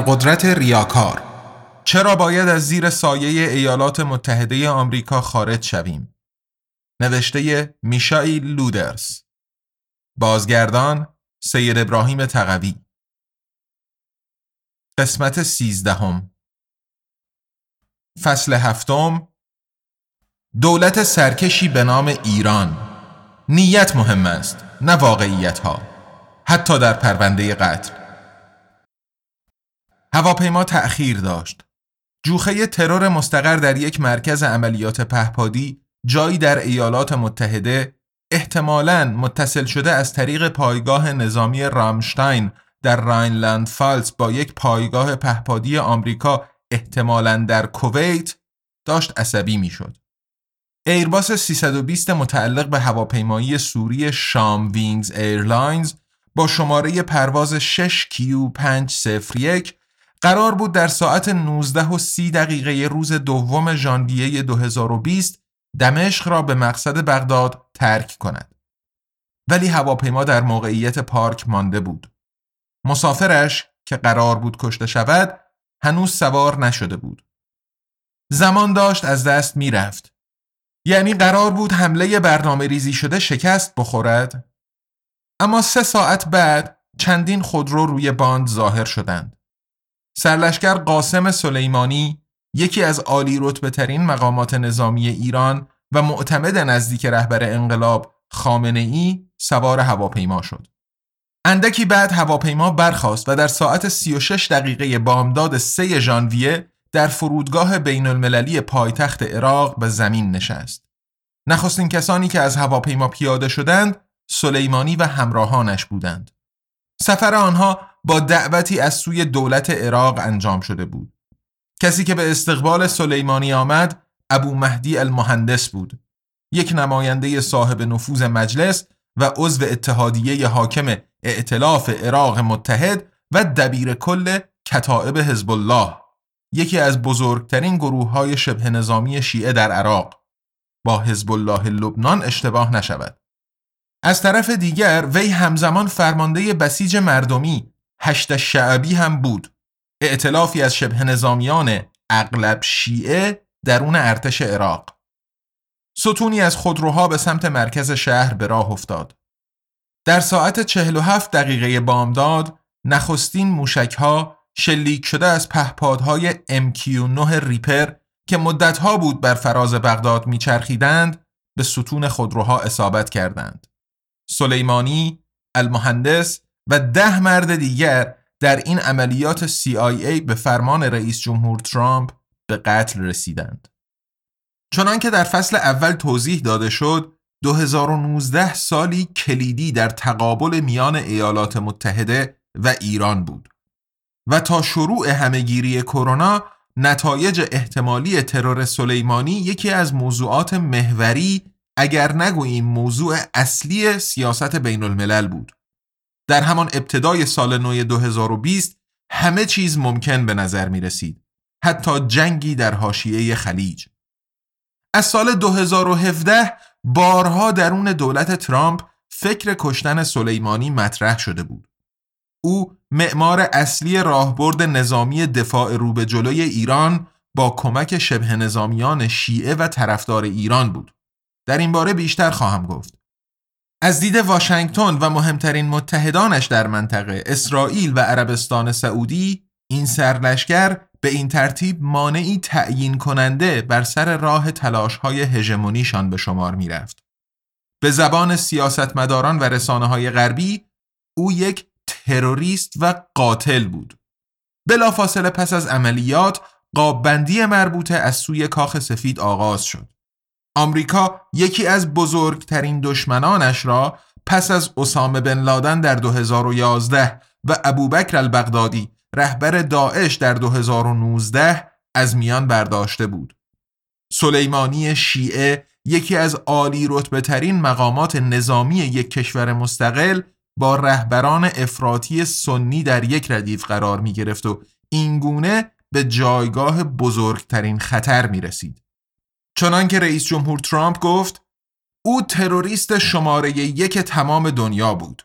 ابرقدرت ریاکار. چرا باید از زیر سایه ایالات متحده آمریکا خارج شویم؟ نوشته میشایل لودرس بازگردان سید ابراهیم تقوی قسمت سیزدهم. فصل هفتم. دولت سرکشی به نام ایران. نیت مهم است نه واقعیت ها حتی در پرونده قتل. هواپیما تأخیر داشت. جوخه ترور مستقر در یک مرکز عملیات پهپادی جایی در ایالات متحده احتمالاً متصل شده از طریق پایگاه نظامی رامشتاین در راینلند فالز با یک پایگاه پهپادی آمریکا احتمالاً در کویت داشت عصبی می‌شد. ایرباس 320 متعلق به هواپیمایی سوری Cham Wings Airlines با شماره پرواز 6 کیو 501 قرار بود در ساعت 19 و 30 دقیقه روز دوم ژانویه 2020 دمشق را به مقصد بغداد ترک کند. ولی هواپیما در موقعیت پارک مانده بود. مسافرش که قرار بود کشته شود هنوز سوار نشده بود. زمان داشت از دست می رفت. یعنی قرار بود حمله برنامه ریزی شده شکست بخورد؟ اما سه ساعت بعد چندین خودرو روی باند ظاهر شدند. سرلشکر قاسم سلیمانی یکی از عالی رتبه ترین مقامات نظامی ایران و معتمد نزدیک رهبر انقلاب خامنه ای سوار هواپیما شد. اندکی بعد هواپیما برخاست و در ساعت 36 دقیقه بامداد 3 ژانویه در فرودگاه بین المللی پایتخت عراق به زمین نشست. نخستین کسانی که از هواپیما پیاده شدند سلیمانی و همراهانش بودند. سفر آنها با دعوتی از سوی دولت عراق انجام شده بود. کسی که به استقبال سلیمانی آمد ابو مهدی المهندس بود. یک نماینده صاحب نفوذ مجلس و عضو اتحادیه حاکم ائتلاف عراق متحد و دبیر کل کتائب حزب الله یکی از بزرگترین گروه های شبه نظامی شیعه در عراق با حزب الله لبنان اشتباه نشود از طرف دیگر وی همزمان فرمانده بسیج مردمی هشت شعبی هم بود. ائتلافی از شبه نظامیان اغلب شیعه درون ارتش عراق. ستونی از خودروها به سمت مرکز شهر به راه افتاد. در ساعت 47 دقیقه بامداد نخستین موشکها شلیک شده از پهپادهای MQ9 ریپر که مدتها بود بر فراز بغداد میچرخیدند به ستون خودروها اصابت کردند. سلیمانی، المهندس و ده مرد دیگر در این عملیات CIA به فرمان رئیس جمهور ترامپ به قتل رسیدند. چنانکه در فصل اول توضیح داده شد 2019 سالی کلیدی در تقابل میان ایالات متحده و ایران بود و تا شروع همهگیری کرونا نتایج احتمالی ترور سلیمانی یکی از موضوعات محوری اگر نگوییم موضوع اصلی سیاست بین الملل بود در همان ابتدای سال نو 2020 همه چیز ممکن به نظر می رسید. حتی جنگی در حاشیه خلیج. از سال 2017 بارها درون دولت ترامپ فکر کشتن سلیمانی مطرح شده بود. او معمار اصلی راهبرد نظامی دفاع رو به جلوی ایران با کمک شبه نظامیان شیعه و طرفدار ایران بود. در این باره بیشتر خواهم گفت. از دید واشنگتن و مهمترین متحدانش در منطقه اسرائیل و عربستان سعودی این سرلشکر به این ترتیب مانعی تعیین کننده بر سر راه تلاش های هژمونیشان به شمار می رفت. به زبان سیاستمداران و رسانه های غربی او یک تروریست و قاتل بود. بلافاصله پس از عملیات قاببندی مربوطه از سوی کاخ سفید آغاز شد. آمریکا یکی از بزرگترین دشمنانش را پس از اسامه بن لادن در 2011 و ابوبکر البغدادی رهبر داعش در 2019 از میان برداشته بود. سلیمانی شیعه یکی از عالی رتبه ترین مقامات نظامی یک کشور مستقل با رهبران افراطی سنی در یک ردیف قرار می گرفت و اینگونه به جایگاه بزرگترین خطر می رسید. چنانکه رئیس جمهور ترامپ گفت او تروریست شماره یک تمام دنیا بود.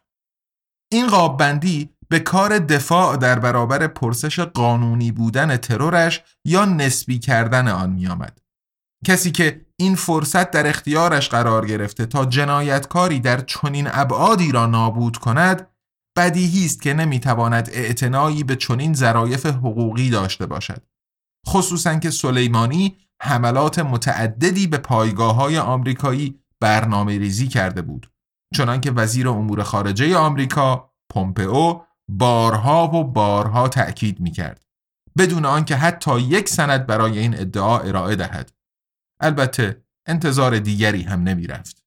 این قاببندی به کار دفاع در برابر پرسش قانونی بودن ترورش یا نسبی کردن آن می آمد. کسی که این فرصت در اختیارش قرار گرفته تا جنایتکاری در چنین ابعادی را نابود کند بدیهی است که نمی‌تواند اعتنایی به چنین ظرایف حقوقی داشته باشد خصوصا که سلیمانی حملات متعددی به پایگاه های آمریکایی برنامه ریزی کرده بود چنانکه وزیر امور خارجه آمریکا پومپئو بارها و بارها تأکید می کرد بدون آنکه حتی یک سند برای این ادعا ارائه دهد البته انتظار دیگری هم نمی رفت.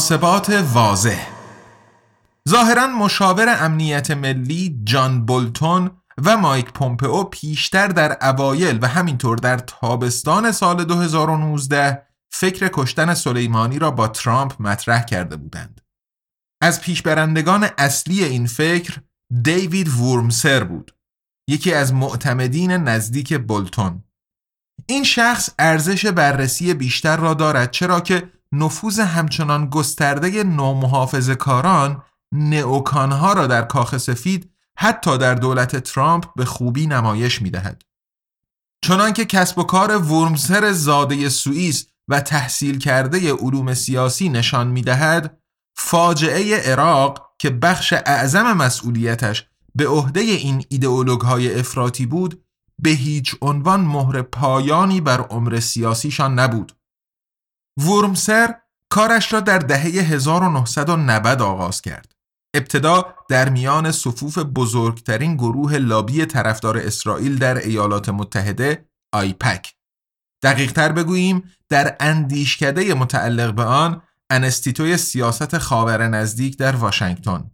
مناسبات واضح ظاهرا مشاور امنیت ملی جان بولتون و مایک پومپئو پیشتر در اوایل و همینطور در تابستان سال 2019 فکر کشتن سلیمانی را با ترامپ مطرح کرده بودند. از پیشبرندگان اصلی این فکر دیوید وورمسر بود یکی از معتمدین نزدیک بولتون این شخص ارزش بررسی بیشتر را دارد چرا که نفوذ همچنان گسترده نومحافظ کاران نئوکانها را در کاخ سفید حتی در دولت ترامپ به خوبی نمایش می دهد. چنانکه کسب و کار ورمسر زاده سوئیس و تحصیل کرده علوم سیاسی نشان می دهد فاجعه عراق که بخش اعظم مسئولیتش به عهده این ایدئولوگ های افراطی بود به هیچ عنوان مهر پایانی بر عمر سیاسیشان نبود. ورمسر کارش را در دهه 1990 آغاز کرد. ابتدا در میان صفوف بزرگترین گروه لابی طرفدار اسرائیل در ایالات متحده آیپک دقیق تر بگوییم در اندیشکده متعلق به آن انستیتوی سیاست خاور نزدیک در واشنگتن.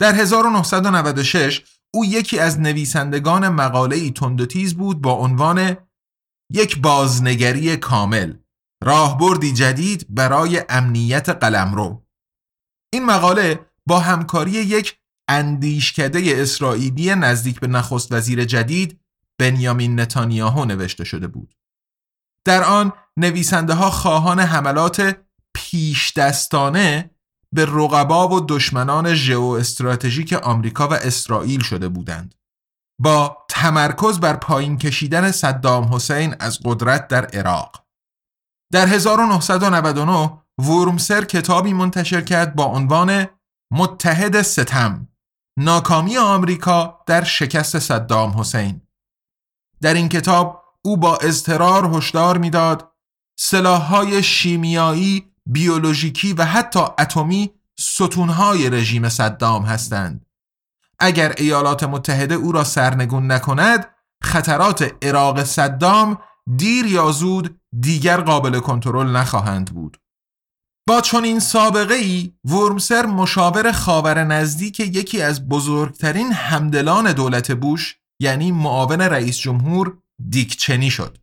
در 1996 او یکی از نویسندگان مقاله ای تیز بود با عنوان یک بازنگری کامل. راهبردی جدید برای امنیت قلمرو این مقاله با همکاری یک اندیشکده اسرائیلی نزدیک به نخست وزیر جدید بنیامین نتانیاهو نوشته شده بود. در آن نویسنده ها خواهان حملات پیش دستانه به رقبا و دشمنان ژئو استراتژیک آمریکا و اسرائیل شده بودند. با تمرکز بر پایین کشیدن صدام حسین از قدرت در عراق. در 1999 ورمسر کتابی منتشر کرد با عنوان متحد ستم ناکامی آمریکا در شکست صدام حسین در این کتاب او با اضطرار هشدار می‌داد سلاحهای شیمیایی، بیولوژیکی و حتی اتمی ستونهای رژیم صدام هستند. اگر ایالات متحده او را سرنگون نکند، خطرات عراق صدام دیر یا زود دیگر قابل کنترل نخواهند بود. با چنین سابقه ای ورمسر مشاور خاور نزدیک یکی از بزرگترین همدلان دولت بوش یعنی معاون رئیس جمهور دیکچنی شد.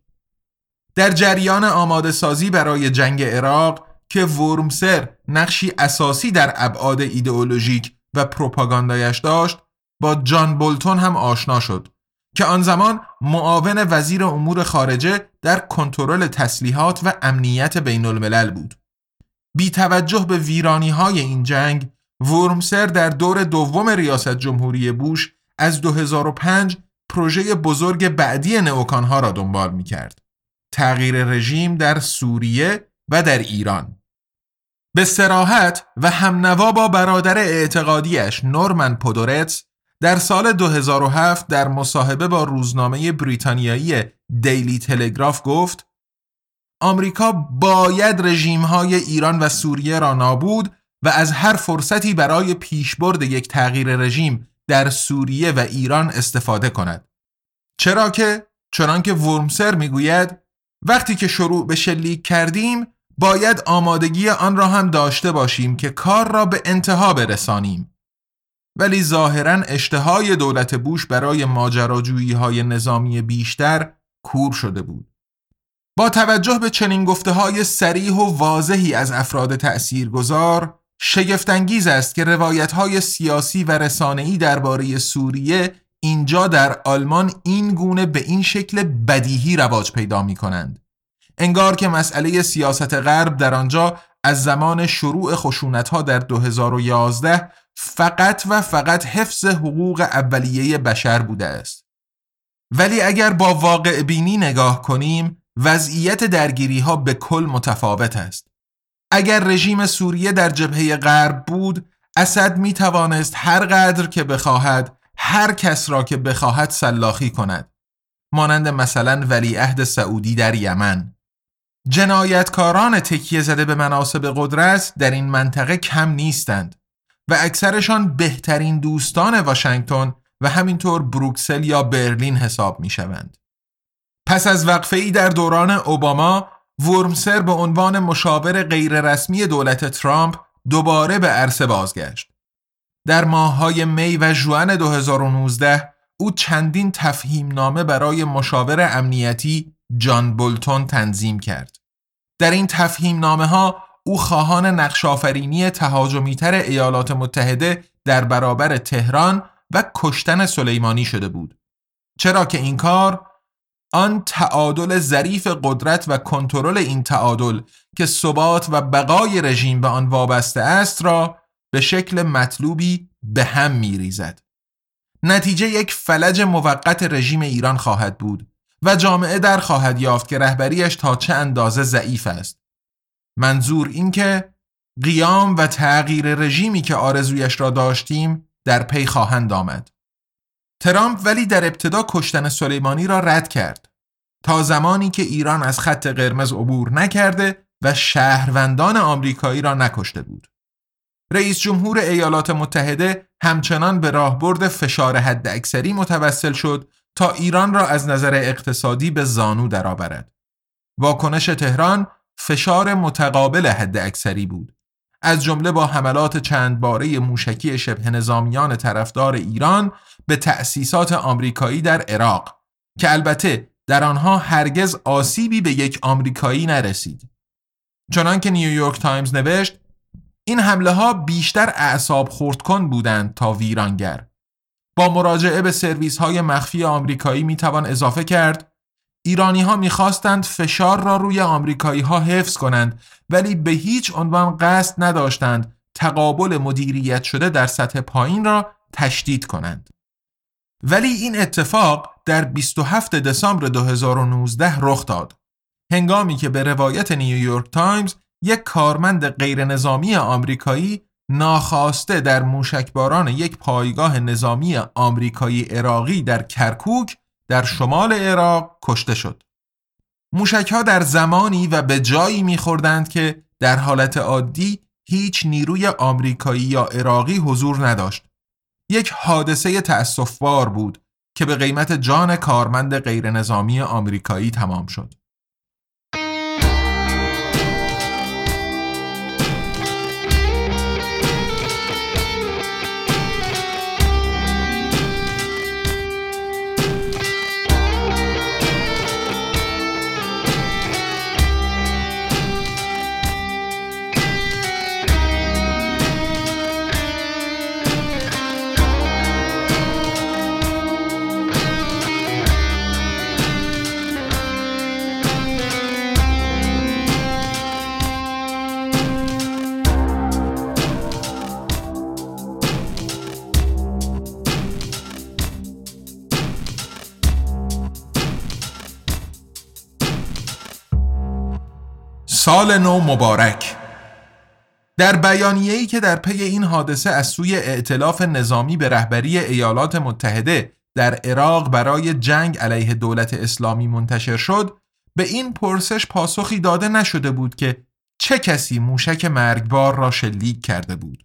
در جریان آماده سازی برای جنگ عراق که ورمسر نقشی اساسی در ابعاد ایدئولوژیک و پروپاگاندایش داشت با جان بولتون هم آشنا شد که آن زمان معاون وزیر امور خارجه در کنترل تسلیحات و امنیت بین الملل بود. بی توجه به ویرانی های این جنگ، ورمسر در دور دوم ریاست جمهوری بوش از 2005 پروژه بزرگ بعدی نئوکانها را دنبال می کرد. تغییر رژیم در سوریه و در ایران. به سراحت و همنوا با برادر اعتقادیش نورمن پودورتس در سال 2007 در مصاحبه با روزنامه بریتانیایی دیلی تلگراف گفت آمریکا باید رژیم‌های ایران و سوریه را نابود و از هر فرصتی برای پیشبرد یک تغییر رژیم در سوریه و ایران استفاده کند. چرا که چنانکه ورمسر می‌گوید وقتی که شروع به شلیک کردیم باید آمادگی آن را هم داشته باشیم که کار را به انتها برسانیم ولی ظاهرا اشتهای دولت بوش برای ماجراجویی های نظامی بیشتر کور شده بود با توجه به چنین گفته های سریح و واضحی از افراد تأثیرگذار شگفتانگیز است که روایت های سیاسی و رسانه‌ای درباره سوریه اینجا در آلمان این گونه به این شکل بدیهی رواج پیدا می کنند. انگار که مسئله سیاست غرب در آنجا از زمان شروع خشونت ها در 2011 فقط و فقط حفظ حقوق اولیه بشر بوده است. ولی اگر با واقع بینی نگاه کنیم وضعیت درگیری ها به کل متفاوت است. اگر رژیم سوریه در جبهه غرب بود اسد می توانست هر قدر که بخواهد هر کس را که بخواهد سلاخی کند مانند مثلا ولیعهد سعودی در یمن جنایتکاران تکیه زده به مناسب قدرت در این منطقه کم نیستند و اکثرشان بهترین دوستان واشنگتن و همینطور بروکسل یا برلین حساب می شوند. پس از وقفه ای در دوران اوباما ورمسر به عنوان مشاور غیررسمی دولت ترامپ دوباره به عرصه بازگشت. در ماههای می و ژوئن 2019 او چندین تفهیم نامه برای مشاور امنیتی جان بولتون تنظیم کرد. در این تفهیم نامه ها او خواهان نقشافرینی تهاجمیتر ایالات متحده در برابر تهران و کشتن سلیمانی شده بود. چرا که این کار آن تعادل ظریف قدرت و کنترل این تعادل که ثبات و بقای رژیم به آن وابسته است را به شکل مطلوبی به هم می ریزد. نتیجه یک فلج موقت رژیم ایران خواهد بود و جامعه در خواهد یافت که رهبریش تا چه اندازه ضعیف است. منظور این که قیام و تغییر رژیمی که آرزویش را داشتیم در پی خواهند آمد. ترامپ ولی در ابتدا کشتن سلیمانی را رد کرد تا زمانی که ایران از خط قرمز عبور نکرده و شهروندان آمریکایی را نکشته بود. رئیس جمهور ایالات متحده همچنان به راهبرد فشار حد اکثری متوسل شد تا ایران را از نظر اقتصادی به زانو درآورد. واکنش تهران فشار متقابل حد اکثری بود. از جمله با حملات چند باره موشکی شبه نظامیان طرفدار ایران به تأسیسات آمریکایی در عراق که البته در آنها هرگز آسیبی به یک آمریکایی نرسید. چنانکه نیویورک تایمز نوشت این حمله ها بیشتر اعصاب خورد کن بودند تا ویرانگر. با مراجعه به سرویس های مخفی آمریکایی می توان اضافه کرد ایرانی ها می‌خواستند فشار را روی آمریکایی ها حفظ کنند ولی به هیچ عنوان قصد نداشتند تقابل مدیریت شده در سطح پایین را تشدید کنند. ولی این اتفاق در 27 دسامبر 2019 رخ داد. هنگامی که به روایت نیویورک تایمز یک کارمند غیر نظامی آمریکایی ناخواسته در موشکباران یک پایگاه نظامی آمریکایی عراقی در کرکوک در شمال عراق کشته شد. موشک ها در زمانی و به جایی میخوردند که در حالت عادی هیچ نیروی آمریکایی یا عراقی حضور نداشت. یک حادثه تأسفبار بود که به قیمت جان کارمند غیرنظامی آمریکایی تمام شد. سال نو مبارک. در بیانیه‌ای که در پی این حادثه از سوی ائتلاف نظامی به رهبری ایالات متحده در عراق برای جنگ علیه دولت اسلامی منتشر شد به این پرسش پاسخی داده نشده بود که چه کسی موشک مرگبار را شلیک کرده بود.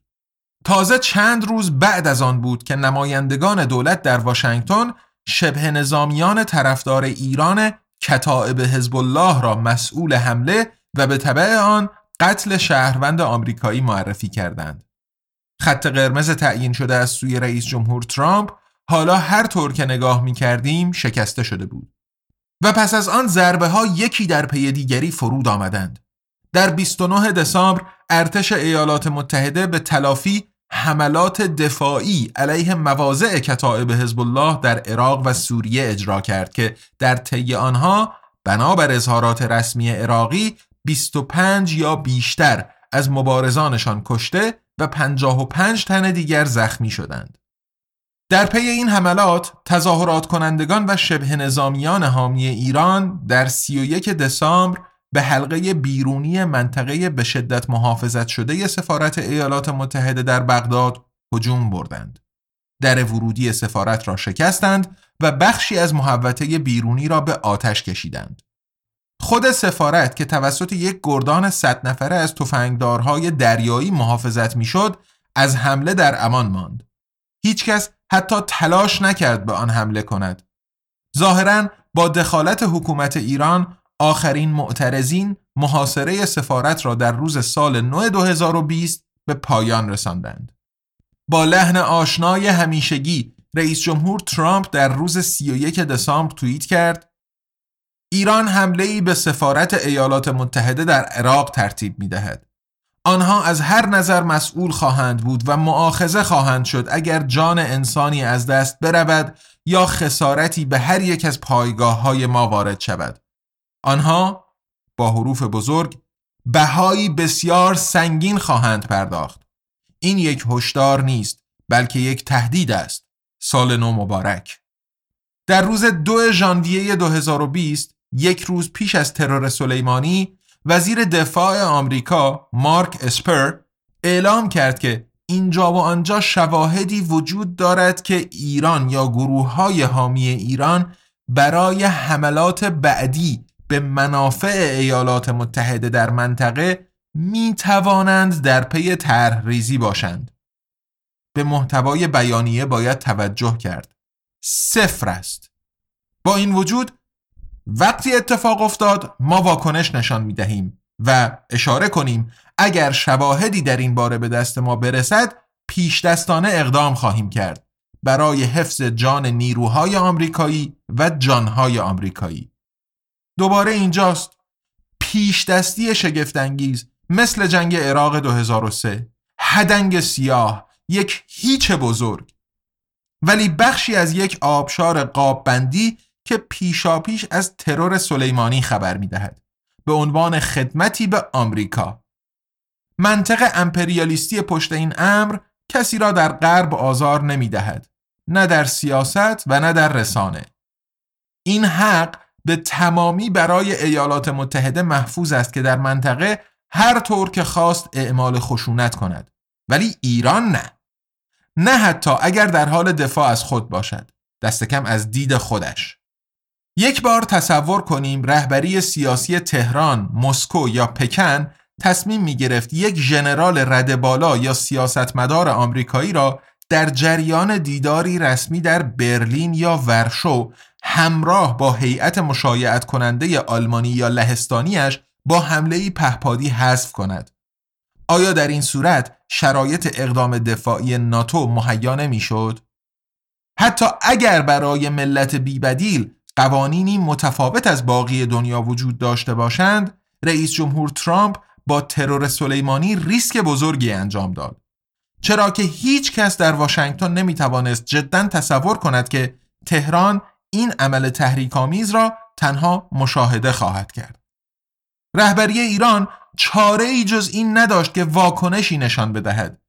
تازه چند روز بعد از آن بود که نمایندگان دولت در واشنگتن شبه نظامیان طرفدار ایران کتائب حزب الله را مسئول حمله و به طبع آن قتل شهروند آمریکایی معرفی کردند. خط قرمز تعیین شده از سوی رئیس جمهور ترامپ حالا هر طور که نگاه می کردیم شکسته شده بود. و پس از آن ضربه ها یکی در پی دیگری فرود آمدند. در 29 دسامبر ارتش ایالات متحده به تلافی حملات دفاعی علیه مواضع کتائب حزب الله در عراق و سوریه اجرا کرد که در طی آنها بنابر اظهارات رسمی عراقی 25 یا بیشتر از مبارزانشان کشته و 55 تن دیگر زخمی شدند. در پی این حملات تظاهرات کنندگان و شبه نظامیان حامی ایران در 31 دسامبر به حلقه بیرونی منطقه به شدت محافظت شده سفارت ایالات متحده در بغداد هجوم بردند. در ورودی سفارت را شکستند و بخشی از محوطه بیرونی را به آتش کشیدند. خود سفارت که توسط یک گردان صد نفره از تفنگدارهای دریایی محافظت می‌شد از حمله در امان ماند. هیچکس حتی تلاش نکرد به آن حمله کند. ظاهرا با دخالت حکومت ایران آخرین معترضین محاصره سفارت را در روز سال 9 2020 به پایان رساندند. با لحن آشنای همیشگی رئیس جمهور ترامپ در روز 31 دسامبر توییت کرد ایران حمله ای به سفارت ایالات متحده در عراق ترتیب می دهد. آنها از هر نظر مسئول خواهند بود و معاخزه خواهند شد اگر جان انسانی از دست برود یا خسارتی به هر یک از پایگاه های ما وارد شود. آنها با حروف بزرگ بهایی بسیار سنگین خواهند پرداخت. این یک هشدار نیست بلکه یک تهدید است. سال نو مبارک. در روز دو ژانویه 2020 یک روز پیش از ترور سلیمانی وزیر دفاع آمریکا مارک اسپر اعلام کرد که اینجا و آنجا شواهدی وجود دارد که ایران یا گروه های حامی ایران برای حملات بعدی به منافع ایالات متحده در منطقه می توانند در پی طرح ریزی باشند. به محتوای بیانیه باید توجه کرد. صفر است. با این وجود وقتی اتفاق افتاد ما واکنش نشان می دهیم و اشاره کنیم اگر شواهدی در این باره به دست ما برسد پیش دستانه اقدام خواهیم کرد برای حفظ جان نیروهای آمریکایی و جانهای آمریکایی. دوباره اینجاست. پیش دستی شگفتانگیز مثل جنگ عراق 2003 هدنگ سیاه یک هیچ بزرگ. ولی بخشی از یک آبشار قاب بندی که پیشاپیش از ترور سلیمانی خبر می دهد به عنوان خدمتی به آمریکا. منطق امپریالیستی پشت این امر کسی را در غرب آزار نمی دهد نه در سیاست و نه در رسانه. این حق به تمامی برای ایالات متحده محفوظ است که در منطقه هر طور که خواست اعمال خشونت کند. ولی ایران نه. نه حتی اگر در حال دفاع از خود باشد. دست کم از دید خودش. یک بار تصور کنیم رهبری سیاسی تهران، مسکو یا پکن تصمیم می گرفت یک ژنرال رد بالا یا سیاستمدار آمریکایی را در جریان دیداری رسمی در برلین یا ورشو همراه با هیئت مشایعت کننده آلمانی یا لهستانیش با حمله پهپادی حذف کند. آیا در این صورت شرایط اقدام دفاعی ناتو مهیا نمی‌شد؟ حتی اگر برای ملت بیبدیل قوانینی متفاوت از باقی دنیا وجود داشته باشند، رئیس جمهور ترامپ با ترور سلیمانی ریسک بزرگی انجام داد. چرا که هیچ کس در واشنگتن نمی توانست جدا تصور کند که تهران این عمل تحریک‌آمیز را تنها مشاهده خواهد کرد. رهبری ایران چاره ای جز این نداشت که واکنشی نشان بدهد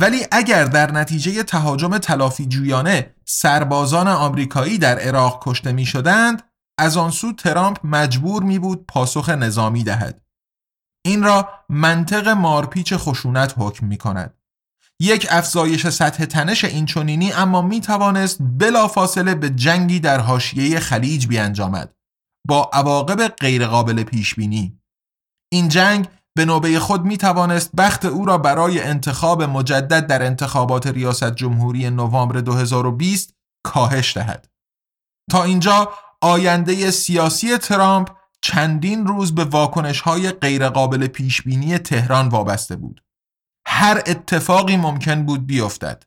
ولی اگر در نتیجه تهاجم تلافی جویانه سربازان آمریکایی در عراق کشته می شدند از آن سو ترامپ مجبور می بود پاسخ نظامی دهد. این را منطق مارپیچ خشونت حکم می کند یک افزایش سطح تنش این چونینی اما می توانست بلافاصله به جنگی در حاشیه خلیج بیانجامد با عواقب غیرقابل پیش بینی این جنگ به نوبه خود می توانست بخت او را برای انتخاب مجدد در انتخابات ریاست جمهوری نوامبر 2020 کاهش دهد. تا اینجا آینده سیاسی ترامپ چندین روز به واکنش های غیرقابل پیش بینی تهران وابسته بود. هر اتفاقی ممکن بود بیفتد.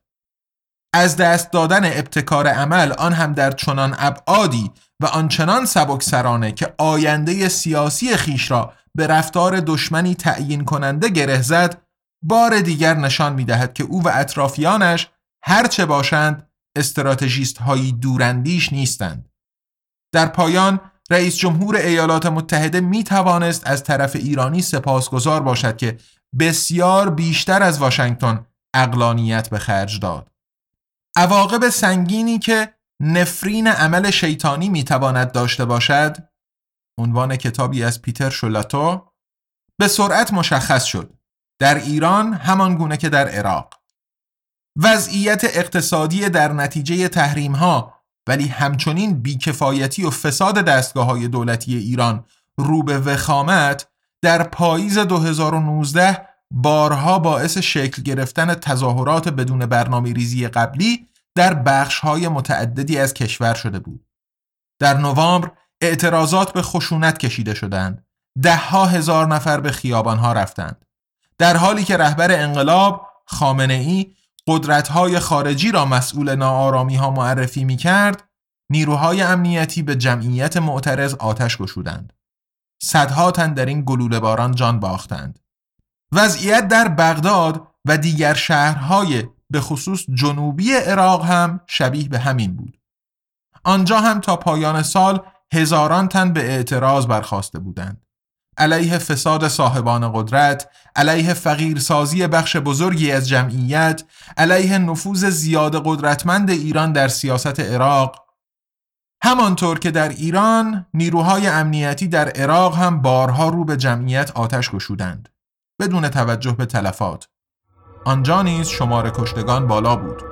از دست دادن ابتکار عمل آن هم در چنان ابعادی و آنچنان سبکسرانه که آینده سیاسی خیش را به رفتار دشمنی تعیین کننده گره زد بار دیگر نشان می دهد که او و اطرافیانش هرچه باشند استراتژیست هایی دورندیش نیستند. در پایان رئیس جمهور ایالات متحده می توانست از طرف ایرانی سپاسگزار باشد که بسیار بیشتر از واشنگتن اقلانیت به خرج داد. عواقب سنگینی که نفرین عمل شیطانی می تواند داشته باشد عنوان کتابی از پیتر شولاتو به سرعت مشخص شد در ایران همان گونه که در عراق وضعیت اقتصادی در نتیجه تحریم ها ولی همچنین بیکفایتی و فساد دستگاه های دولتی ایران رو به وخامت در پاییز 2019 بارها باعث شکل گرفتن تظاهرات بدون برنامه ریزی قبلی در بخش های متعددی از کشور شده بود. در نوامبر اعتراضات به خشونت کشیده شدند. ده ها هزار نفر به خیابان ها رفتند. در حالی که رهبر انقلاب خامنه ای قدرت های خارجی را مسئول ناآرامی ها معرفی می کرد، نیروهای امنیتی به جمعیت معترض آتش گشودند. صدها تن در این گلوله باران جان باختند. وضعیت در بغداد و دیگر شهرهای به خصوص جنوبی عراق هم شبیه به همین بود. آنجا هم تا پایان سال هزاران تن به اعتراض برخواسته بودند. علیه فساد صاحبان قدرت، علیه فقیرسازی بخش بزرگی از جمعیت، علیه نفوذ زیاد قدرتمند ایران در سیاست عراق، همانطور که در ایران نیروهای امنیتی در عراق هم بارها رو به جمعیت آتش گشودند. بدون توجه به تلفات. آنجا نیز شمار کشتگان بالا بود.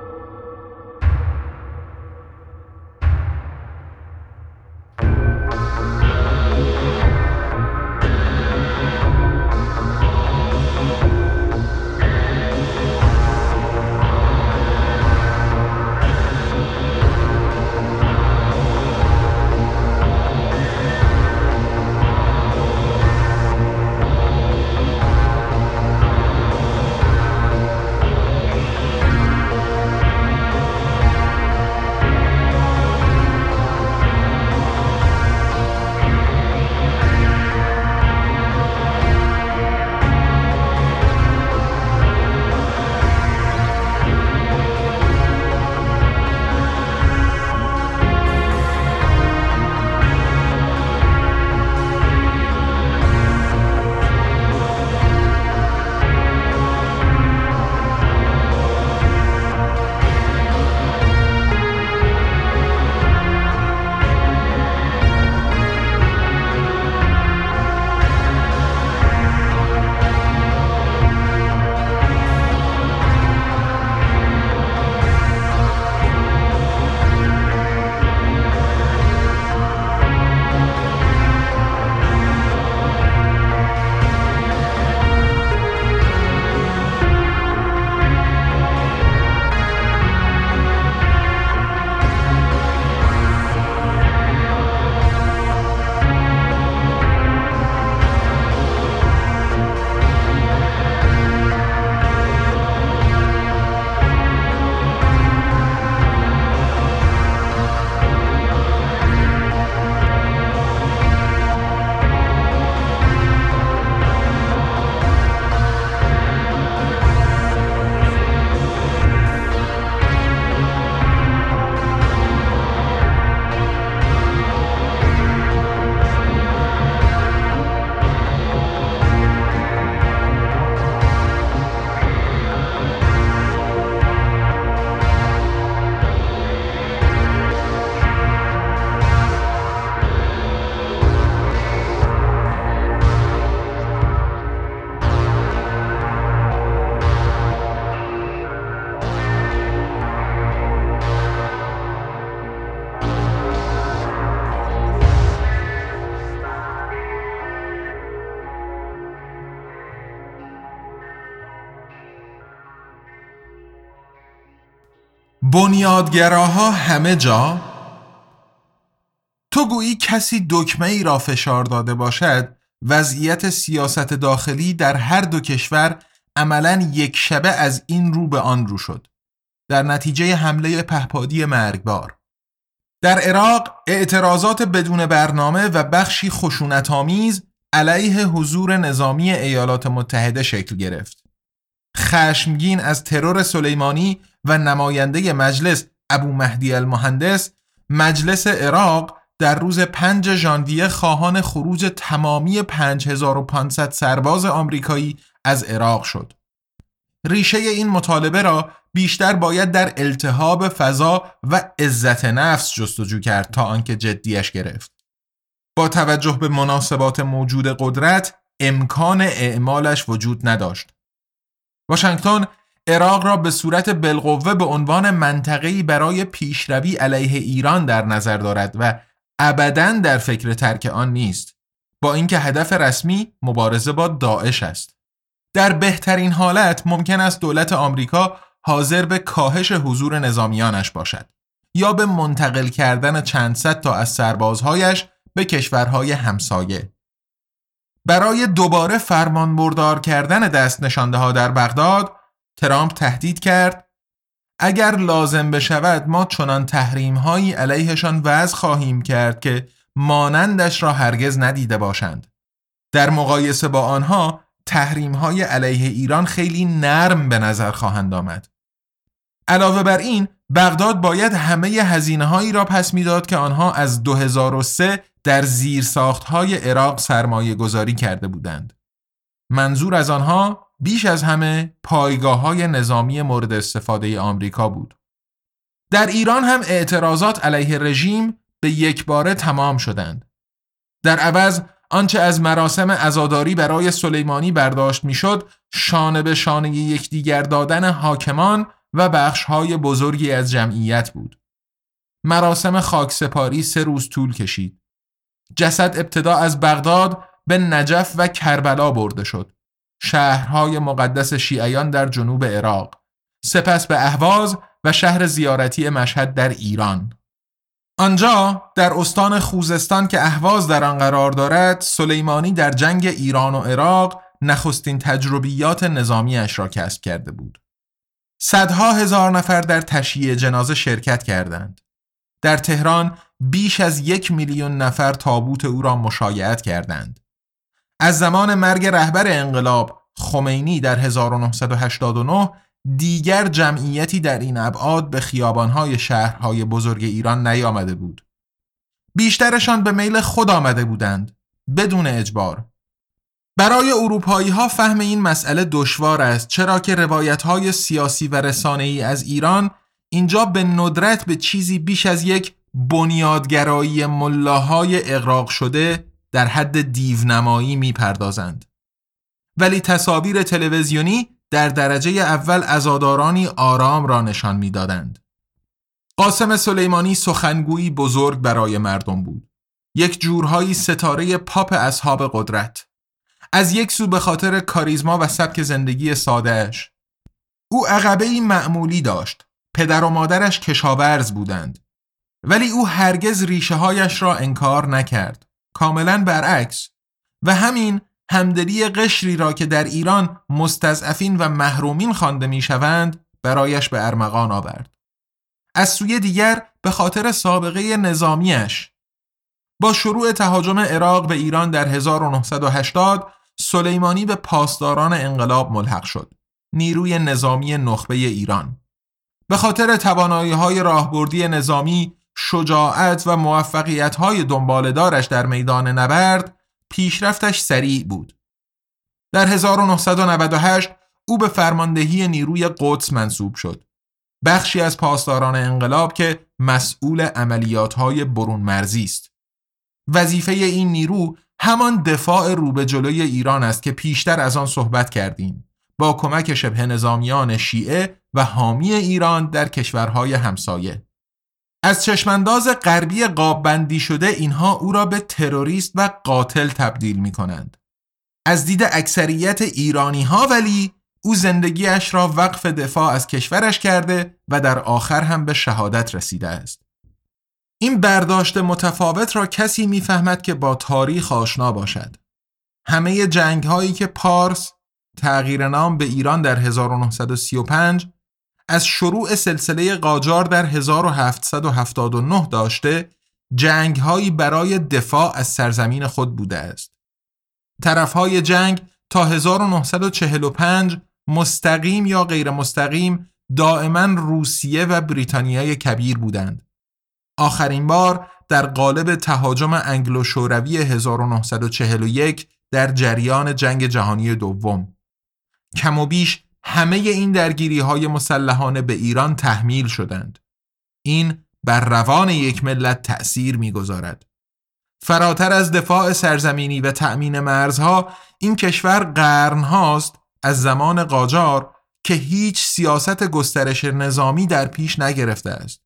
بنیادگراها همه جا؟ تو گویی کسی دکمه ای را فشار داده باشد وضعیت سیاست داخلی در هر دو کشور عملا یک شبه از این رو به آن رو شد. در نتیجه حمله پهپادی مرگبار. در عراق اعتراضات بدون برنامه و بخشی خشونتآمیز علیه حضور نظامی ایالات متحده شکل گرفت. خشمگین از ترور سلیمانی و نماینده مجلس ابو مهدی المهندس مجلس عراق در روز 5 ژانویه خواهان خروج تمامی 5500 سرباز آمریکایی از عراق شد. ریشه این مطالبه را بیشتر باید در التهاب فضا و عزت نفس جستجو کرد تا آنکه جدیش گرفت. با توجه به مناسبات موجود قدرت امکان اعمالش وجود نداشت. واشنگتن عراق را به صورت بالقوه به عنوان منطقه‌ای برای پیشروی علیه ایران در نظر دارد و ابدا در فکر ترک آن نیست. با اینکه هدف رسمی مبارزه با داعش است. در بهترین حالت ممکن است دولت آمریکا حاضر به کاهش حضور نظامیانش باشد یا به منتقل کردن چند صد تا از سربازهایش به کشورهای همسایه. برای دوباره فرمان بردار کردن دست نشانده ها در بغداد ترامپ تهدید کرد. اگر لازم بشود ما چنان تحریم هایی علیهشان وضع خواهیم کرد که مانندش را هرگز ندیده باشند. در مقایسه با آنها تحریم های علیه ایران خیلی نرم به نظر خواهند آمد. علاوه بر این بغداد باید همه هزینه هایی را پس می‌داد که آنها از 2003 در زیر ساخت های عراق سرمایه گذاری کرده بودند. منظور از آنها بیش از همه پایگاه های نظامی مورد استفاده آمریکا بود. در ایران هم اعتراضات علیه رژیم به یک باره تمام شدند. در عوض آنچه از مراسم ازاداری برای سلیمانی برداشت می‌شد شانه به شانه یکدیگر دادن حاکمان و بخش های بزرگی از جمعیت بود. مراسم خاکسپاری سه روز طول کشید. جسد ابتدا از بغداد به نجف و کربلا برده شد. شهرهای مقدس شیعیان در جنوب عراق سپس به اهواز و شهر زیارتی مشهد در ایران. آنجا در استان خوزستان که اهواز در آن قرار دارد سلیمانی در جنگ ایران و عراق نخستین تجربیات نظامیش را کسب کرده بود. صدها هزار نفر در تشییع جنازه شرکت کردند. در تهران بیش از یک میلیون نفر تابوت او را مشایعت کردند. از زمان مرگ رهبر انقلاب خمینی در 1989 دیگر جمعیتی در این ابعاد به خیابانهای شهرهای بزرگ ایران نیامده بود. بیشترشان به میل خود آمده بودند بدون اجبار. برای اروپایی ها فهم این مسئله دشوار است چرا که روایت های سیاسی و رسانه ای از ایران اینجا به ندرت به چیزی بیش از یک بنیادگرایی ملاهای اقراق شده در حد دیونمایی می‌پردازند ولی تصاویر تلویزیونی در درجه اول ازادارانی آرام را نشان می‌دادند. قاسم سلیمانی سخنگویی بزرگ برای مردم بود. یک جورهایی ستاره پاپ اصحاب قدرت. از یک سو به خاطر کاریزما و سبک زندگی سادهش. او عقبه معمولی داشت. پدر و مادرش کشاورز بودند. ولی او هرگز ریشه هایش را انکار نکرد. کاملا برعکس. و همین همدلی قشری را که در ایران مستضعفین و محرومین خوانده می‌شوند برایش به ارمغان آورد. از سوی دیگر به خاطر سابقه نظامیش با شروع تهاجم عراق به ایران در 1980 سلیمانی به پاسداران انقلاب ملحق شد. نیروی نظامی نخبه ایران. به خاطر توانایی های راهبردی نظامی شجاعت و موفقیت های دنبالدارش در میدان نبرد پیشرفتش سریع بود. در 1998 او به فرماندهی نیروی قدس منصوب شد. بخشی از پاسداران انقلاب که مسئول عملیات های برون مرزی است. وظیفه این نیرو همان دفاع رو به جلوی ایران است که پیشتر از آن صحبت کردیم با کمک شبه نظامیان شیعه و حامی ایران در کشورهای همسایه. از چشمانداز غربی قاب بندی شده اینها او را به تروریست و قاتل تبدیل می کنند. از دید اکثریت ایرانی ها ولی او زندگیش را وقف دفاع از کشورش کرده و در آخر هم به شهادت رسیده است. این برداشت متفاوت را کسی می‌فهمد که با تاریخ آشنا باشد. همه جنگ هایی که پارس تغییر نام به ایران در 1935 از شروع سلسله قاجار در 1779 داشته جنگ هایی برای دفاع از سرزمین خود بوده است. طرف های جنگ تا 1945 مستقیم یا غیر مستقیم دائما روسیه و بریتانیای کبیر بودند. آخرین بار در قالب تهاجم انگلو شوروی 1941 در جریان جنگ جهانی دوم. کم و بیش همه این درگیری های مسلحانه به ایران تحمیل شدند. این بر روان یک ملت تأثیر می‌گذارد. فراتر از دفاع سرزمینی و تأمین مرزها این کشور قرن هاست از زمان قاجار که هیچ سیاست گسترش نظامی در پیش نگرفته است.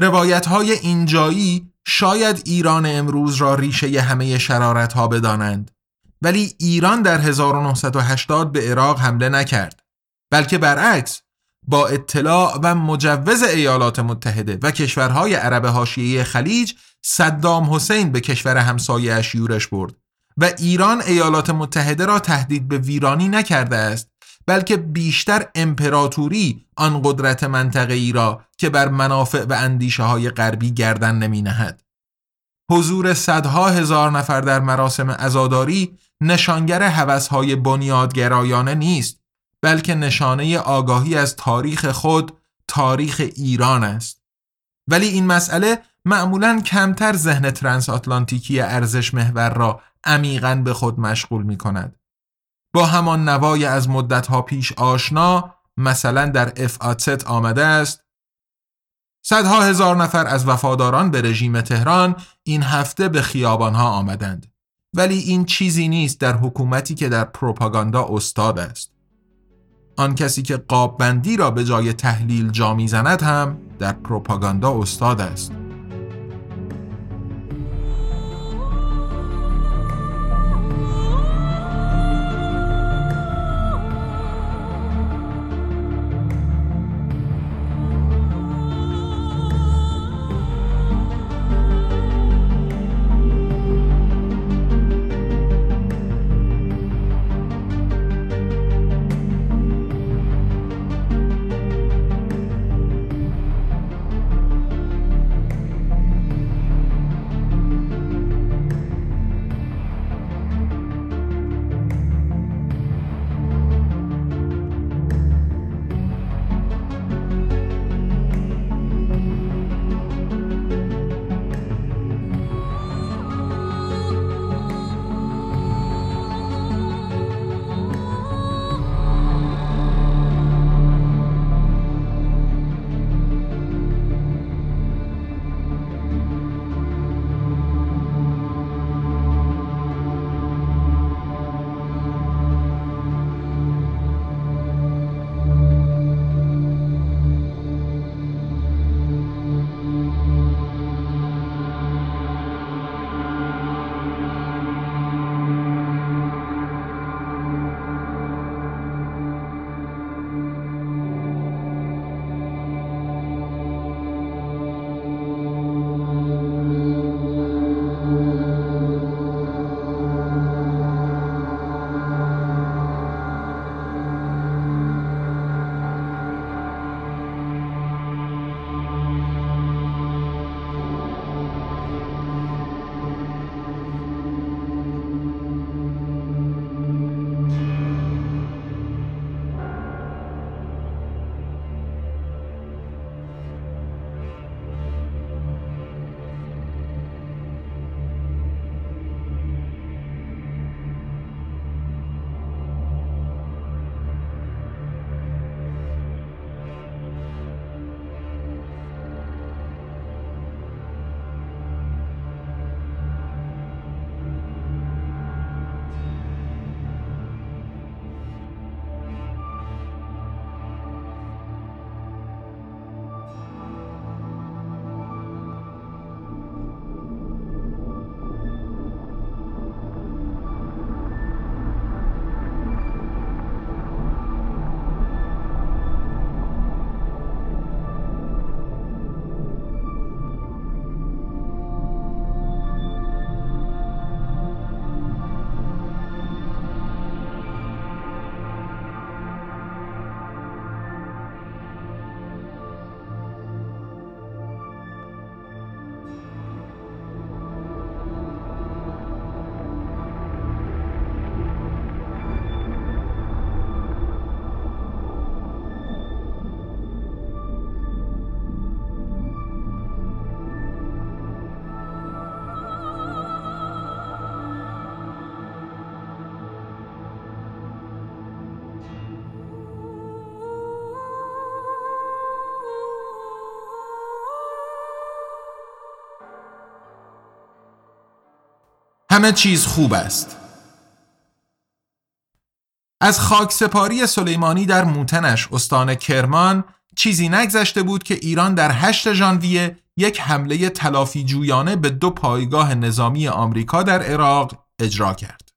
روایت های اینجایی شاید ایران امروز را ریشه همه شرارت ها بدانند ولی ایران در 1980 به عراق حمله نکرد بلکه برعکس با اطلاع و مجوز ایالات متحده و کشورهای عرب حاشیه خلیج صدام حسین به کشور همسایه یورش برد و ایران ایالات متحده را تهدید به ویرانی نکرده است بلکه بیشتر امپراتوری آن قدرت منطقه ای را که بر منافع و اندیشه های غربی گردن نمی نهد. حضور صدها هزار نفر در مراسم ازاداری نشانگر حوثهای بنیادگرایانه نیست بلکه نشانه آگاهی از تاریخ خود تاریخ ایران است. ولی این مسئله معمولا کمتر ذهن ترانس آتلانتیکی ارزش محور را عمیقا به خود مشغول می کند با همان نوای از مدتها پیش آشنا مثلا در اف آمده است صدها هزار نفر از وفاداران به رژیم تهران این هفته به خیابانها آمدند. ولی این چیزی نیست در حکومتی که در پروپاگاندا استاد است. آن کسی که قاب بندی را به جای تحلیل جا می‌زند هم در پروپاگاندا استاد است. همه چیز خوب است از خاکسپاری سلیمانی در موتنش استان کرمان چیزی نگذشته بود که ایران در 8 ژانویه یک حمله تلافی جویانه به دو پایگاه نظامی آمریکا در عراق اجرا کرد.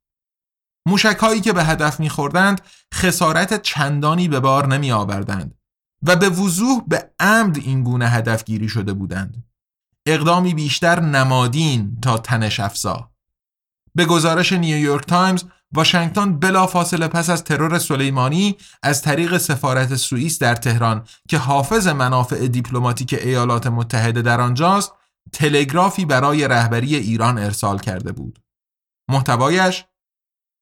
موشک هایی که به هدف میخوردند خسارت چندانی به بار نمی آوردند و به وضوح به عمد این گونه هدف گیری شده بودند. اقدامی بیشتر نمادین تا تنش افزا. به گزارش نیویورک تایمز واشنگتن بلافاصله پس از ترور سلیمانی از طریق سفارت سوئیس در تهران که حافظ منافع دیپلماتیک ایالات متحده در آنجاست تلگرافی برای رهبری ایران ارسال کرده بود. محتوایش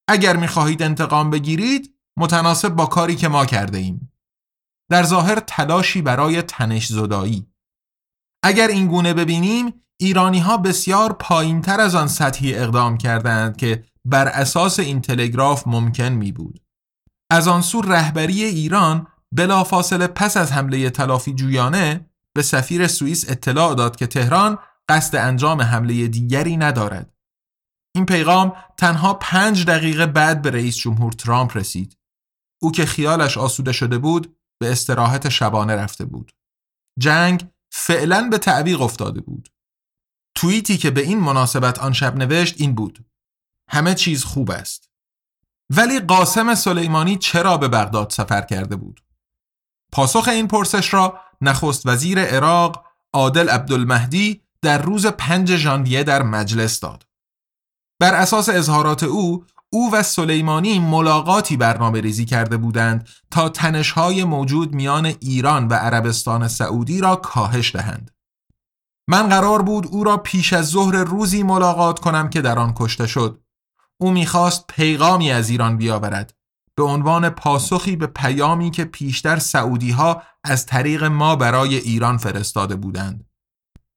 اگر می‌خواهید انتقام بگیرید متناسب با کاری که ما کرده ایم. در ظاهر تلاشی برای تنش زدایی. اگر این گونه ببینیم ایرانی ها بسیار پایین تر از آن سطحی اقدام کردند که بر اساس این تلگراف ممکن می بود. از آن سو رهبری ایران بلافاصله پس از حمله تلافی جویانه به سفیر سوئیس اطلاع داد که تهران قصد انجام حمله دیگری ندارد. این پیغام تنها پنج دقیقه بعد به رئیس جمهور ترامپ رسید. او که خیالش آسوده شده بود به استراحت شبانه رفته بود. جنگ فعلا به تعویق افتاده بود. توییتی که به این مناسبت آن شب نوشت این بود. همه چیز خوب است. ولی قاسم سلیمانی چرا به بغداد سفر کرده بود؟ پاسخ این پرسش را نخست وزیر عراق عادل عبدالمهدی در روز 5 ژانویه در مجلس داد. بر اساس اظهارات او، او و سلیمانی ملاقاتی برنامه ریزی کرده بودند تا تنشهای موجود میان ایران و عربستان سعودی را کاهش دهند. من قرار بود او را پیش از ظهر روزی ملاقات کنم که در آن کشته شد او می‌خواست پیغامی از ایران بیاورد به عنوان پاسخی به پیامی که پیشتر سعودی ها از طریق ما برای ایران فرستاده بودند.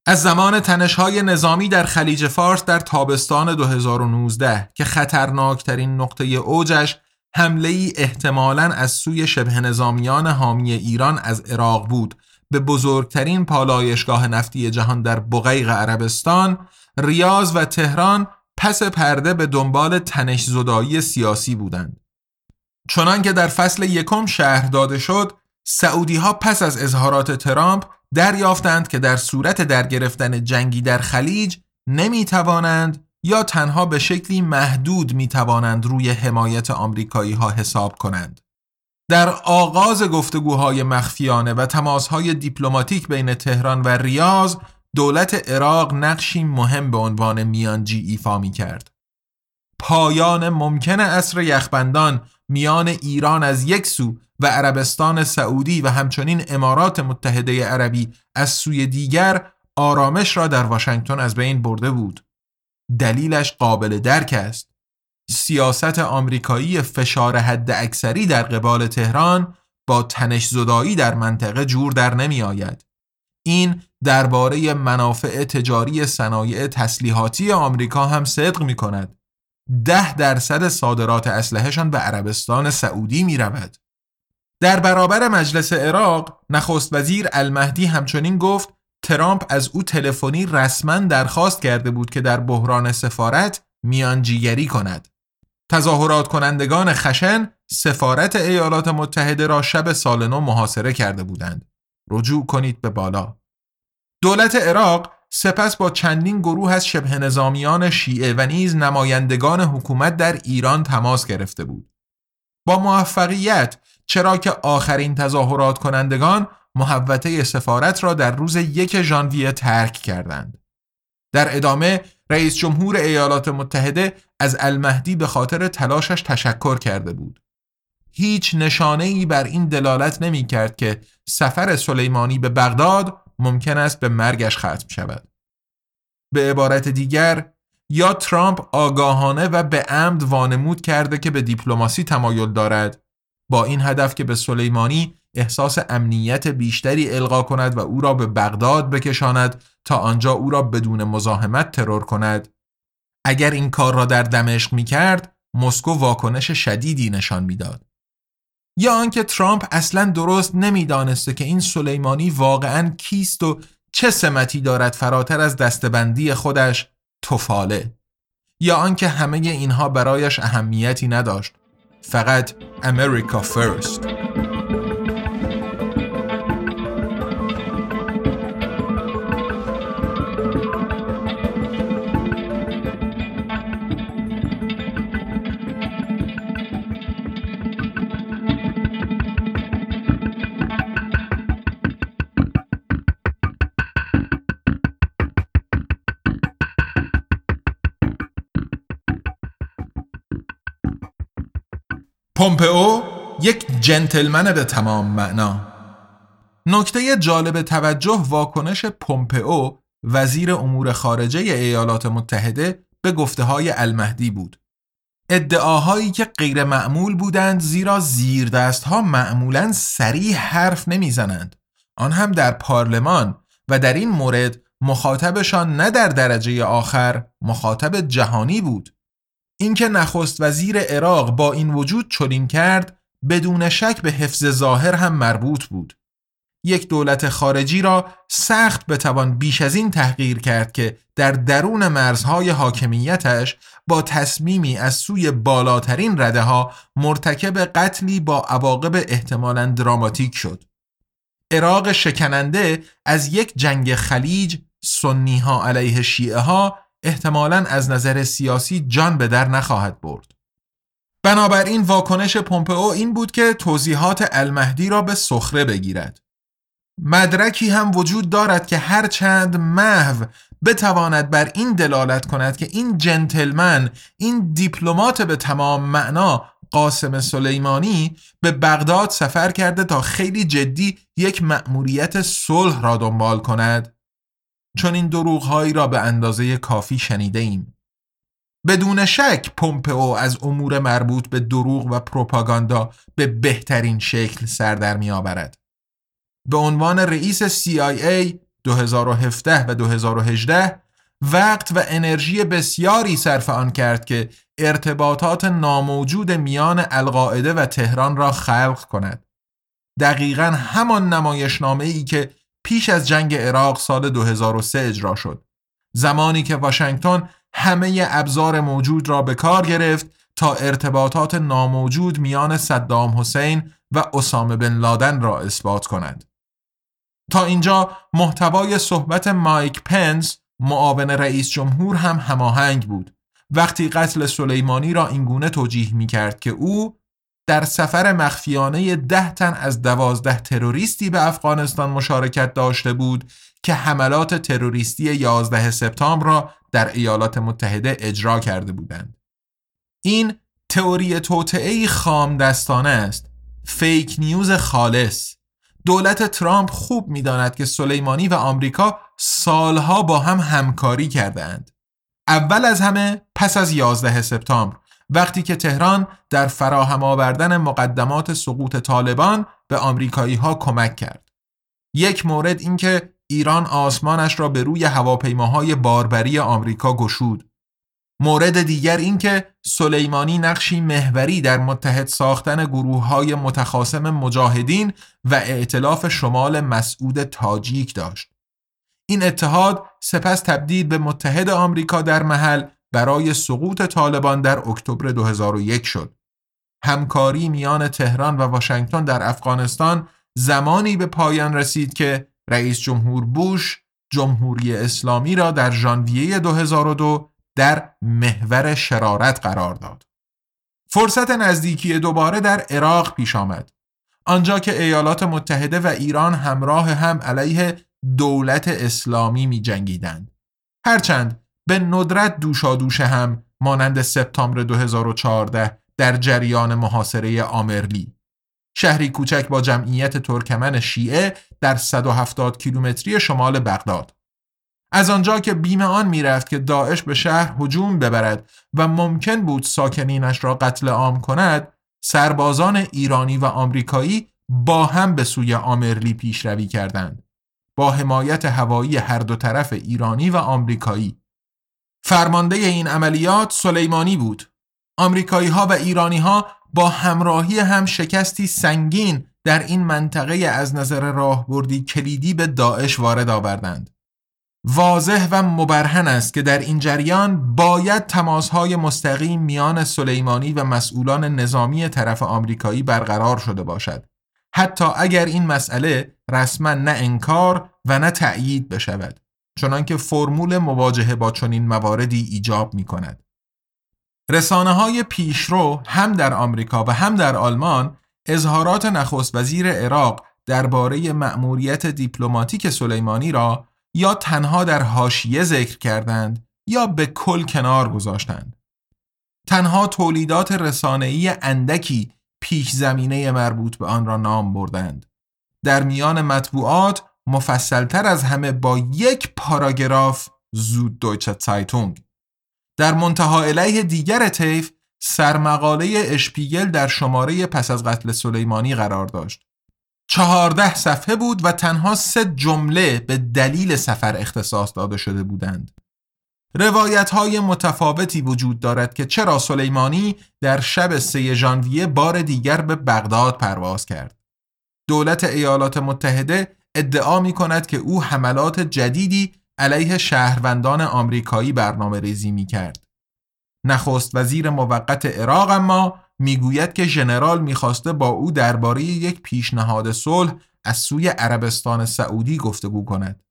از زمان تنشهای نظامی در خلیج فارس در تابستان 2019 که خطرناکترین نقطه اوجش حمله ای احتمالاً از سوی شبه نظامیان حامی ایران از عراق بود به بزرگترین پالایشگاه نفتی جهان در بغیق عربستان، ریاض و تهران پس پرده به دنبال تنش زدایی سیاسی بودند. چنان که در فصل یکم شهر داده شد، سعودی ها پس از اظهارات ترامپ دریافتند که در صورت در گرفتن جنگی در خلیج نمی توانند یا تنها به شکلی محدود می توانند روی حمایت آمریکایی ها حساب کنند. در آغاز گفتگوهای مخفیانه و تماسهای دیپلماتیک بین تهران و ریاض دولت عراق نقشی مهم به عنوان میانجی ایفا می کرد. پایان ممکن اصر یخبندان میان ایران از یک سو و عربستان سعودی و همچنین امارات متحده عربی از سوی دیگر آرامش را در واشنگتن از بین برده بود. دلیلش قابل درک است. سیاست آمریکایی فشار حد اکثری در قبال تهران با تنش زدایی در منطقه جور در نمی آید. این درباره منافع تجاری صنایع تسلیحاتی آمریکا هم صدق می کند. ده درصد صادرات اسلحهشان به عربستان سعودی می رود. در برابر مجلس عراق نخست وزیر المهدی همچنین گفت ترامپ از او تلفنی رسما درخواست کرده بود که در بحران سفارت میانجیگری کند. تظاهرات کنندگان خشن سفارت ایالات متحده را شب سال نو محاصره کرده بودند. رجوع کنید به بالا. دولت عراق سپس با چندین گروه از شبه نظامیان شیعه و نیز نمایندگان حکومت در ایران تماس گرفته بود. با موفقیت چرا که آخرین تظاهرات کنندگان محوطه سفارت را در روز یک ژانویه ترک کردند. در ادامه رئیس جمهور ایالات متحده از المهدی به خاطر تلاشش تشکر کرده بود. هیچ نشانه ای بر این دلالت نمی کرد که سفر سلیمانی به بغداد ممکن است به مرگش ختم شود. به عبارت دیگر یا ترامپ آگاهانه و به عمد وانمود کرده که به دیپلماسی تمایل دارد با این هدف که به سلیمانی احساس امنیت بیشتری القا کند و او را به بغداد بکشاند تا آنجا او را بدون مزاحمت ترور کند اگر این کار را در دمشق می کرد مسکو واکنش شدیدی نشان می‌داد. یا آنکه ترامپ اصلا درست نمی‌دانسته که این سلیمانی واقعا کیست و چه سمتی دارد فراتر از دستبندی خودش توفاله یا آنکه همه اینها برایش اهمیتی نداشت. فقط امریکا فرست پومپئو یک جنتلمن به تمام معنا. نکته جالب توجه واکنش پومپئو وزیر امور خارجه ایالات متحده به گفته های المهدی بود. ادعاهایی که غیر معمول بودند زیرا زیر ها معمولا سریع حرف نمی‌زنند. آن هم در پارلمان و در این مورد مخاطبشان نه در درجه آخر مخاطب جهانی بود. اینکه نخست وزیر عراق با این وجود چنین کرد بدون شک به حفظ ظاهر هم مربوط بود یک دولت خارجی را سخت بتوان بیش از این تحقیر کرد که در درون مرزهای حاکمیتش با تصمیمی از سوی بالاترین رده ها مرتکب قتلی با عواقب احتمالا دراماتیک شد. عراق شکننده از یک جنگ خلیج سنی ها علیه شیعه ها احتمالا از نظر سیاسی جان به در نخواهد برد. بنابراین واکنش پومپئو این بود که توضیحات المهدی را به سخره بگیرد. مدرکی هم وجود دارد که هر چند محو بتواند بر این دلالت کند که این جنتلمن این دیپلمات به تمام معنا قاسم سلیمانی به بغداد سفر کرده تا خیلی جدی یک مأموریت صلح را دنبال کند چون این دروغهایی را به اندازه کافی شنیده ایم. بدون شک پومپئو از امور مربوط به دروغ و پروپاگاندا به بهترین شکل سر در می آورد. به عنوان رئیس CIA 2017 و 2018 وقت و انرژی بسیاری صرف آن کرد که ارتباطات ناموجود میان القاعده و تهران را خلق کند. دقیقا همان نمایشنامه ای که پیش از جنگ عراق سال 2003 اجرا شد. زمانی که واشنگتن همه ابزار موجود را به کار گرفت تا ارتباطات ناموجود میان صدام حسین و اسامه بن لادن را اثبات کند. تا اینجا محتوای صحبت مایک پنس معاون رئیس جمهور هم هماهنگ بود. وقتی قتل سلیمانی را اینگونه توجیه می کرد که او در سفر مخفیانه ده تن از دوازده تروریستی به افغانستان مشارکت داشته بود که حملات تروریستی 11 سپتامبر را در ایالات متحده اجرا کرده بودند. این تئوری توطئه خام دستانه است. فیک نیوز خالص. دولت ترامپ خوب می‌داند که سلیمانی و آمریکا سالها با هم همکاری کردند. اول از همه پس از 11 سپتامبر وقتی که تهران در فراهم آوردن مقدمات سقوط طالبان به آمریکایی ها کمک کرد. یک مورد اینکه ایران آسمانش را به روی هواپیماهای باربری آمریکا گشود. مورد دیگر اینکه سلیمانی نقشی محوری در متحد ساختن گروه های متخاسم مجاهدین و ائتلاف شمال مسعود تاجیک داشت. این اتحاد سپس تبدیل به متحد آمریکا در محل برای سقوط طالبان در اکتبر 2001 شد. همکاری میان تهران و واشنگتن در افغانستان زمانی به پایان رسید که رئیس جمهور بوش جمهوری اسلامی را در ژانویه 2002 در محور شرارت قرار داد. فرصت نزدیکی دوباره در عراق پیش آمد. آنجا که ایالات متحده و ایران همراه هم علیه دولت اسلامی می جنگیدند. هرچند به ندرت دوشا دوش هم مانند سپتامبر 2014 در جریان محاصره آمرلی شهری کوچک با جمعیت ترکمن شیعه در 170 کیلومتری شمال بغداد. از آنجا که بیم آن می‌رفت که داعش به شهر هجوم ببرد و ممکن بود ساکنینش را قتل عام کند سربازان ایرانی و آمریکایی با هم به سوی آمرلی پیشروی کردند. با حمایت هوایی هر دو طرف ایرانی و آمریکایی فرمانده این عملیات سلیمانی بود. آمریکایی ها و ایرانی ها با همراهی هم شکستی سنگین در این منطقه از نظر راهبردی کلیدی به داعش وارد آوردند. واضح و مبرهن است که در این جریان باید تماسهای مستقیم میان سلیمانی و مسئولان نظامی طرف آمریکایی برقرار شده باشد حتی اگر این مسئله رسما نه انکار و نه تأیید بشود چنانکه فرمول مواجهه با چنین مواردی ایجاب می کند. رسانه های پیشرو هم در آمریکا و هم در آلمان اظهارات نخست وزیر عراق درباره مأموریت دیپلماتیک سلیمانی را یا تنها در حاشیه ذکر کردند یا به کل کنار گذاشتند. تنها تولیدات رسانه‌ای اندکی پیش زمینه مربوط به آن را نام بردند. در میان مطبوعات مفصلتر از همه با یک پاراگراف زود دویچه سایتونگ در منتها علیه دیگر طیف سرمقاله اشپیگل در شماره پس از قتل سلیمانی قرار داشت. چهارده صفحه بود و تنها سه جمله به دلیل سفر اختصاص داده شده بودند. روایت های متفاوتی وجود دارد که چرا سلیمانی در شب سه ژانویه بار دیگر به بغداد پرواز کرد. دولت ایالات متحده ادعا می کند که او حملات جدیدی علیه شهروندان آمریکایی برنامه ریزی می کرد. نخست وزیر موقت عراق اما می‌گوید که ژنرال می‌خواسته با او درباره یک پیشنهاد صلح از سوی عربستان سعودی گفتگو کند.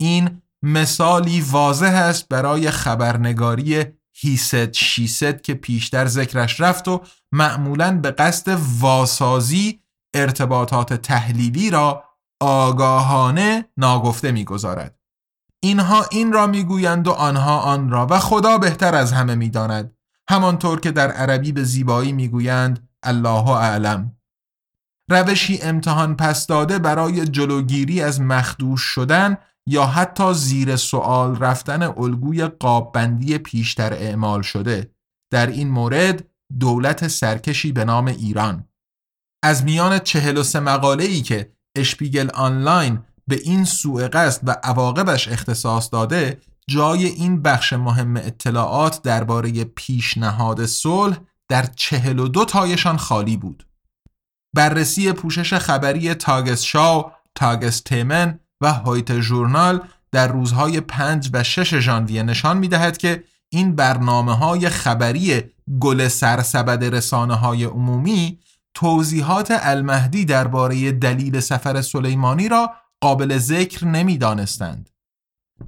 این مثالی واضح است برای خبرنگاری هیست شیست که پیشتر ذکرش رفت و معمولا به قصد واسازی ارتباطات تحلیلی را آگاهانه ناگفته می‌گذارد. اینها این را می‌گویند و آنها آن را و خدا بهتر از همه می‌داند. همانطور که در عربی به زیبایی می‌گویند الله اعلم روشی امتحان پس داده برای جلوگیری از مخدوش شدن یا حتی زیر سوال رفتن الگوی قاببندی پیشتر اعمال شده. در این مورد دولت سرکشی به نام ایران. از میان 43 مقاله ای که اشپیگل آنلاین به این سوء قصد و عواقبش اختصاص داده جای این بخش مهم اطلاعات درباره پیشنهاد صلح در 42 تایشان خالی بود. بررسی پوشش خبری تاگس شاو، تاگس تیمن و هایت ژورنال در روزهای 5 و 6 ژانویه نشان می دهد که این برنامه های خبری گل سرسبد رسانه های عمومی توضیحات المهدی درباره دلیل سفر سلیمانی را قابل ذکر نمی دانستند.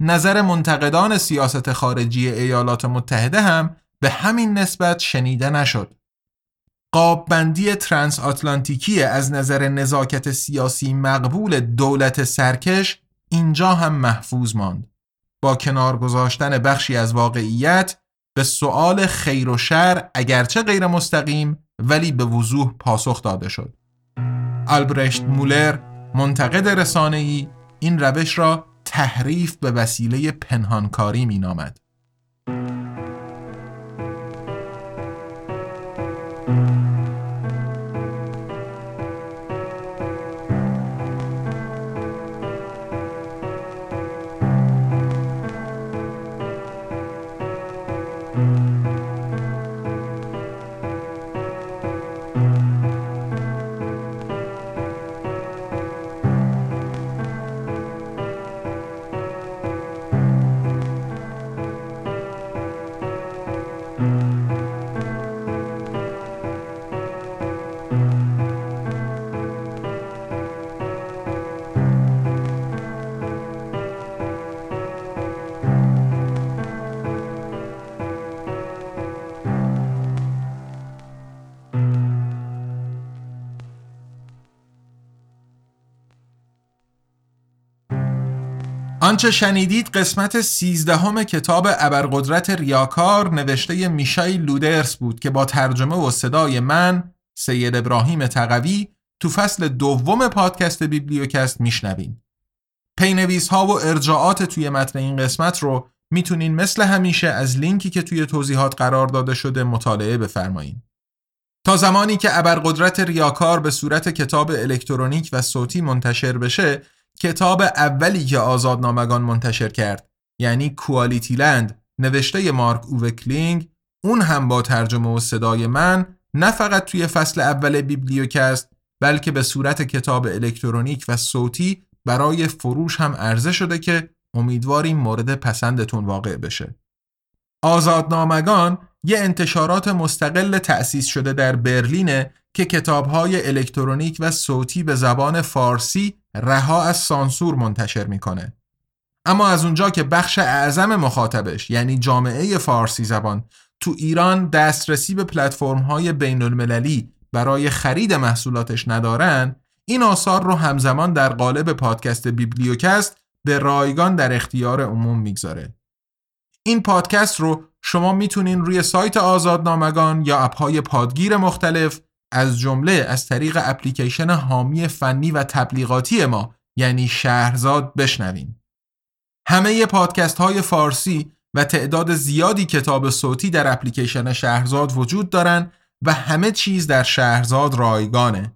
نظر منتقدان سیاست خارجی ایالات متحده هم به همین نسبت شنیده نشد. قاببندی ترانس آتلانتیکی از نظر نزاکت سیاسی مقبول دولت سرکش اینجا هم محفوظ ماند. با کنار گذاشتن بخشی از واقعیت به سؤال خیر و شر اگرچه غیر مستقیم ولی به وضوح پاسخ داده شد. آلبرشت مولر منتقد رسانه‌ای این روش را تحریف به وسیله پنهانکاری مینامد. آنچه شنیدید قسمت سیزدهم کتاب ابرقدرت ریاکار نوشته میشائل لودرس بود که با ترجمه و صدای من سید ابراهیم تقوی تو فصل دوم پادکست بیبلیوکست میشنوین. پی‌نویس ها و ارجاعات توی متن این قسمت رو می‌تونین مثل همیشه از لینکی که توی توضیحات قرار داده شده مطالعه بفرمایین. تا زمانی که ابرقدرت ریاکار به صورت کتاب الکترونیک و صوتی منتشر بشه کتاب اولی که آزادنامگان منتشر کرد یعنی QualityLand نوشته مارک اووه کلینگ اون هم با ترجمه و صدای من نه فقط توی فصل اول بیبلیوکست بلکه به صورت کتاب الکترونیک و صوتی برای فروش هم عرضه شده که امیدواریم مورد پسندتون واقع بشه. آزادنامگان یه انتشارات مستقل تأسیس شده در برلینه که کتابهای الکترونیک و صوتی به زبان فارسی رها از سانسور منتشر می‌کنه. اما از اونجا که بخش اعظم مخاطبش یعنی جامعه فارسی زبان تو ایران دسترسی به پلتفرم های بین المللی برای خرید محصولاتش ندارن این آثار رو همزمان در قالب پادکست بیبلیوکست به رایگان در اختیار عموم می‌گذاره. این پادکست رو شما می‌تونین روی سایت آزادنامگان یا اپهای پادگیر مختلف از جمله از طریق اپلیکیشن حامی فنی و تبلیغاتی ما یعنی شهرزاد بشنوین. همه پادکست های فارسی و تعداد زیادی کتاب صوتی در اپلیکیشن شهرزاد وجود دارن و همه چیز در شهرزاد رایگانه.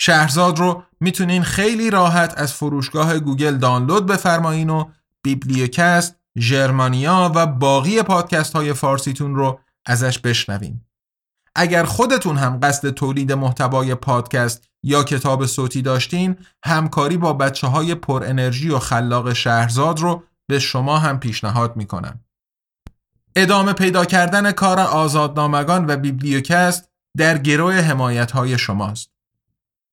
شهرزاد رو می‌تونین خیلی راحت از فروشگاه گوگل دانلود بفرمایین و بیبلیوکست، ژرمانیا و باقی پادکست های فارسیتون رو ازش بشنوین. اگر خودتون هم قصد تولید محتوای پادکست یا کتاب صوتی داشتین همکاری با بچه های پر انرژی و خلاق شهرزاد رو به شما هم پیشنهاد می‌کنم. ادامه پیدا کردن کار آزادنامگان و بیبلیوکست در گروه حمایت های شماست.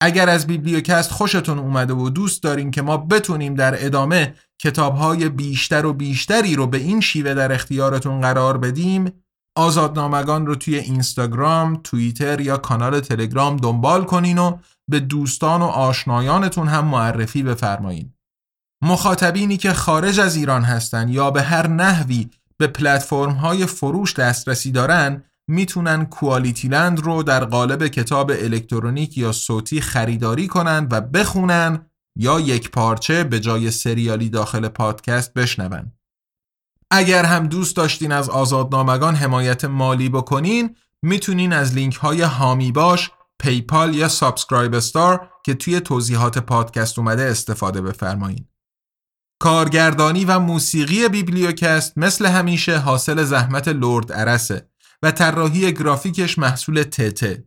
اگر از بیبلیوکست خوشتون اومده و دوست دارین که ما بتونیم در ادامه کتابهای بیشتر و بیشتری رو به این شیوه در اختیارتون قرار بدیم آزادنامگان رو توی اینستاگرام، توییتر یا کانال تلگرام دنبال کنین و به دوستان و آشنایانتون هم معرفی بفرمایین. مخاطبینی که خارج از ایران هستن یا به هر نحوی به پلتفرم های فروش دسترسی دارن می‌تونن کوالیتی لند رو در قالب کتاب الکترونیک یا صوتی خریداری کنن و بخونن یا یک پارچه به جای سریالی داخل پادکست بشنون. اگر هم دوست داشتین از آزادنامگان حمایت مالی بکنین می‌تونین از لینک های حامی باش، PayPal یا SubscribeStar که توی توضیحات پادکست اومده استفاده بفرمایین. کارگردانی و موسیقی بیبلیوکست مثل همیشه حاصل زحمت لورد ارسه و طراحی گرافیکش محصول تته.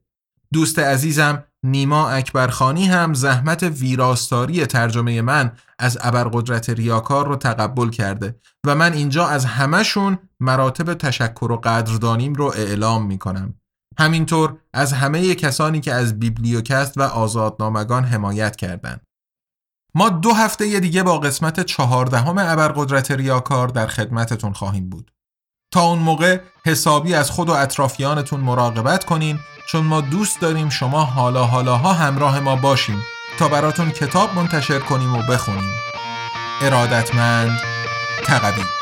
دوست عزیزم نیما اکبرخانی هم زحمت ویراستاری ترجمه من از ابرقدرت ریاکار رو تقبل کرده و من اینجا از همهشون مراتب تشکر و قدردانیم رو اعلام می کنم. همینطور از همه کسانی که از بیبلیوکست و آزادنامگان حمایت کردند. ما دو هفته دیگه با قسمت چهاردهم ابرقدرت ریاکار در خدمتتون خواهیم بود. تا اون موقع حسابی از خود و اطرافیانتون مراقبت کنین چون ما دوست داریم شما حالا حالاها همراه ما باشیم تا براتون کتاب منتشر کنیم و بخونیم. ارادتمند تقوی.